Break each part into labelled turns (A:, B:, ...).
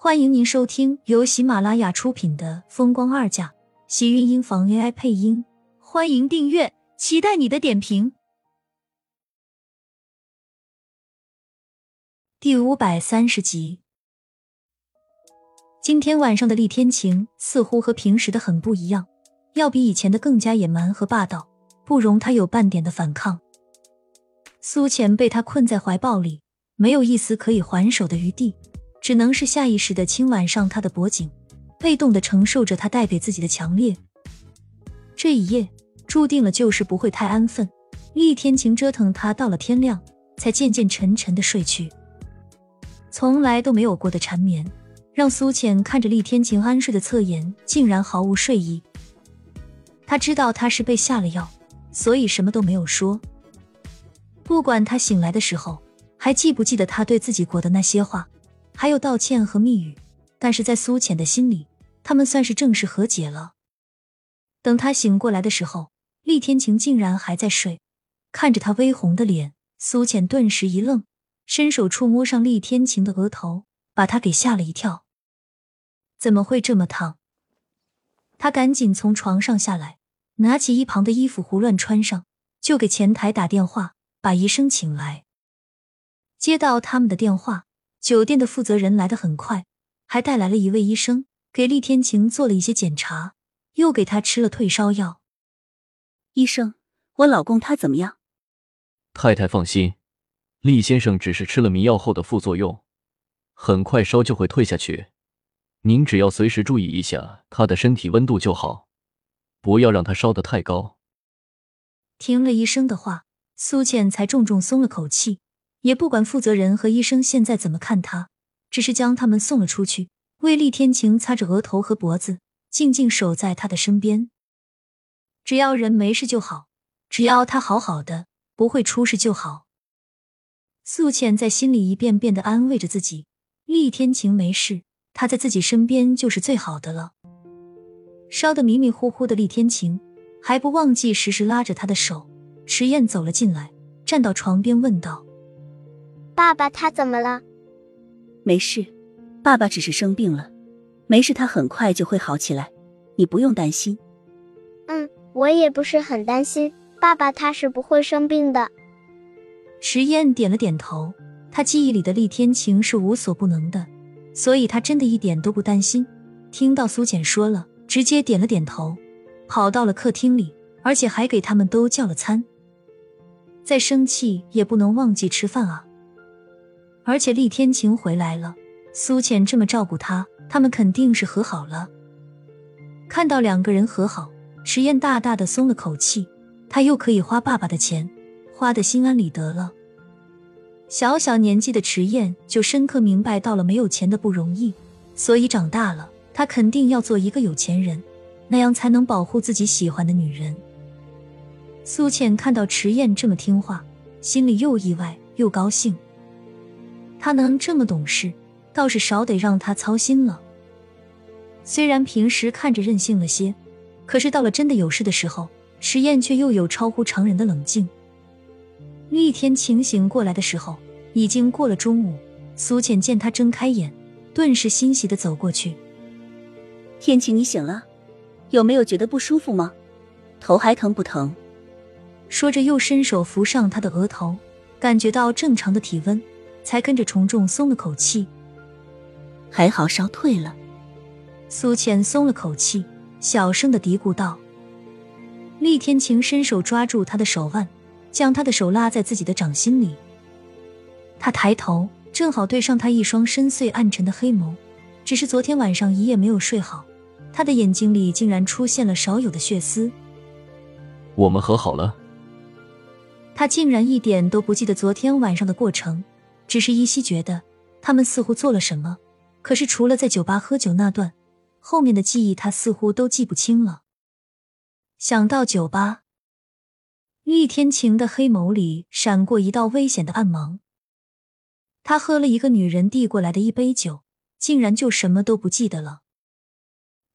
A: 欢迎您收听由喜马拉雅出品的《风光二嫁》，喜运音房 AI 配音。欢迎订阅，期待你的点评。第五百三十集，今天晚上的厉天晴似乎和平时的很不一样，要比以前的更加野蛮和霸道，不容他有半点的反抗。苏浅被他困在怀抱里，没有一丝可以还手的余地。只能是下意识的轻吻上他的脖颈，被动的承受着他带给自己的强烈。这一夜注定了就是不会太安分。厉天晴折腾他到了天亮，才渐渐沉沉的睡去。从来都没有过的缠绵，让苏浅看着厉天晴安睡的侧颜，竟然毫无睡意。他知道他是被下了药，所以什么都没有说。不管他醒来的时候还记不记得他对自己过的那些话。还有道歉和密语，但是在苏浅的心里，他们算是正式和解了。等他醒过来的时候，厉天晴竟然还在睡。看着他微红的脸，苏浅顿时一愣，伸手触摸上厉天晴的额头，把他给吓了一跳。怎么会这么烫？他赶紧从床上下来，拿起一旁的衣服胡乱穿上，就给前台打电话，把医生请来。接到他们的电话。酒店的负责人来得很快，还带来了一位医生，给厉天晴做了一些检查，又给他吃了退烧药。
B: 医生，我老公他怎么样？
C: 太太放心，厉先生只是吃了迷药后的副作用，很快烧就会退下去。您只要随时注意一下他的身体温度就好，不要让他烧得太高。
A: 听了医生的话，苏倩才重重松了口气。也不管负责人和医生现在怎么看他，只是将他们送了出去，为厉天晴擦着额头和脖子，静静守在他的身边。只要人没事就好，只要他好好的，不会出事就好。素浅在心里一遍遍的安慰着自己：厉天晴没事，他在自己身边就是最好的了。烧得迷迷糊糊的厉天晴还不忘记时时拉着他的手。迟燕走了进来，站到床边问道。
D: 爸爸他怎么了？
B: 没事，爸爸只是生病了，没事，他很快就会好起来，你不用担心。
D: 嗯，我也不是很担心，爸爸他是不会生病的。
A: 石燕点了点头，他记忆里的厉天晴是无所不能的，所以他真的一点都不担心。听到苏浅说了，直接点了点头，跑到了客厅里，而且还给他们都叫了餐。再生气也不能忘记吃饭啊。而且厉天晴回来了，苏浅这么照顾他，他们肯定是和好了。看到两个人和好，迟燕大大的松了口气，他又可以花爸爸的钱，花的心安理得了。小小年纪的迟燕就深刻明白到了没有钱的不容易，所以长大了，他肯定要做一个有钱人，那样才能保护自己喜欢的女人。苏浅看到迟燕这么听话，心里又意外又高兴。他能这么懂事，倒是少得让他操心了。虽然平时看着任性了些，可是到了真的有事的时候，迟燕却又有超乎常人的冷静。厉天晴醒过来的时候，已经过了中午。苏浅见他睁开眼，顿时欣喜的走过去：“
B: 天晴，你醒了，有没有觉得不舒服吗？头还疼不疼？”
A: 说着，又伸手扶上他的额头，感觉到正常的体温。才跟着重重松了口气，
B: 还好烧退了。
A: 苏浅松了口气，小声的嘀咕道：“厉天晴，伸手抓住他的手腕，将他的手拉在自己的掌心里。他抬头，正好对上他一双深邃暗沉的黑眸。只是昨天晚上一夜没有睡好，他的眼睛里竟然出现了少有的血丝。
C: 我们和好了。
A: 他竟然一点都不记得昨天晚上的过程。”只是依稀觉得他们似乎做了什么，可是除了在酒吧喝酒那段，后面的记忆他似乎都记不清了。想到酒吧，厉天晴的黑眸里闪过一道危险的暗芒。他喝了一个女人递过来的一杯酒，竟然就什么都不记得了。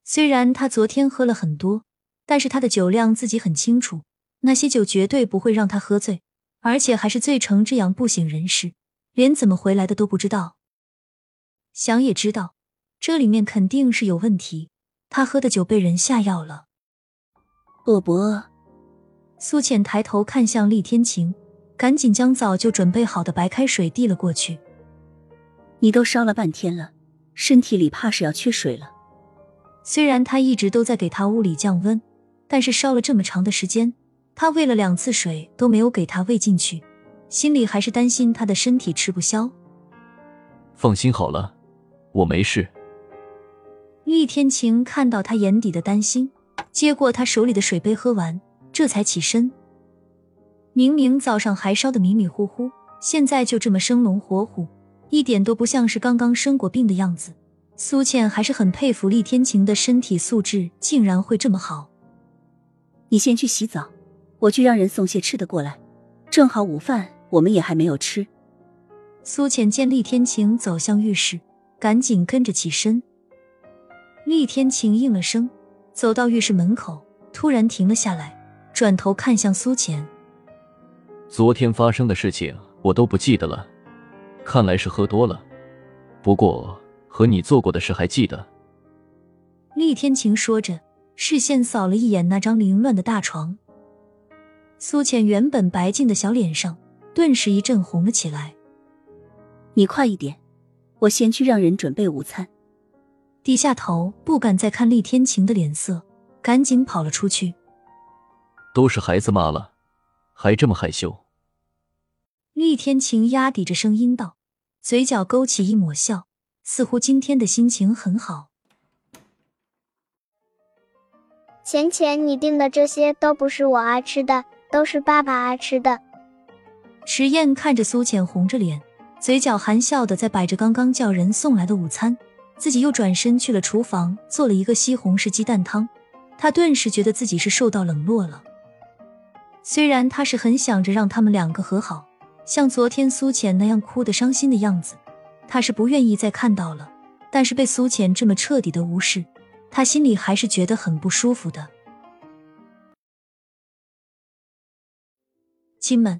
A: 虽然他昨天喝了很多，但是他的酒量自己很清楚，那些酒绝对不会让他喝醉，而且还是醉成这样不省人事。连怎么回来的都不知道。想也知道，这里面肯定是有问题。他喝的酒被人下药了。
B: 饿不饿？
A: 苏浅抬头看向厉天晴，赶紧将早就准备好的白开水递了过去。
B: 你都烧了半天了，身体里怕是要缺水了。
A: 虽然他一直都在给他屋里降温，但是烧了这么长的时间，他喂了两次水都没有给他喂进去，心里还是担心他的身体吃不消。
C: 放心好了，我没事。
A: 厉天晴看到他眼底的担心，接过他手里的水杯喝完，这才起身。明明早上还烧得迷迷糊糊，现在就这么生龙活虎，一点都不像是刚刚生过病的样子。苏倩还是很佩服厉天晴的身体素质，竟然会这么好。
B: 你先去洗澡，我去让人送些吃的过来。正好午饭我们也还没有吃。
A: 苏浅见厉天晴走向浴室，赶紧跟着起身。厉天晴应了声，走到浴室门口，突然停了下来，转头看向苏浅：“
C: 昨天发生的事情我都不记得了，看来是喝多了。不过和你做过的事还记得。”
A: 厉天晴说着，视线扫了一眼那张凌乱的大床。苏浅原本白净的小脸上顿时一阵红了起来。
B: 你快一点，我先去让人准备午餐。
A: 低下头，不敢再看厉天晴的脸色，赶紧跑了出去。
C: 都是孩子妈了，还这么害羞。
A: 厉天晴压低着声音道，嘴角勾起一抹笑，似乎今天的心情很好。
D: 钱钱，你订的这些都不是我爱吃的，都是爸爸爱吃的。
A: 迟燕看着苏浅红着脸。嘴角含笑的在摆着刚刚叫人送来的午餐，自己又转身去了厨房做了一个西红柿鸡蛋汤。他顿时觉得自己是受到冷落了。虽然他是很想着让他们两个和好，像昨天苏浅那样哭的伤心的样子，他是不愿意再看到了。但是被苏浅这么彻底的无视，他心里还是觉得很不舒服的。亲们，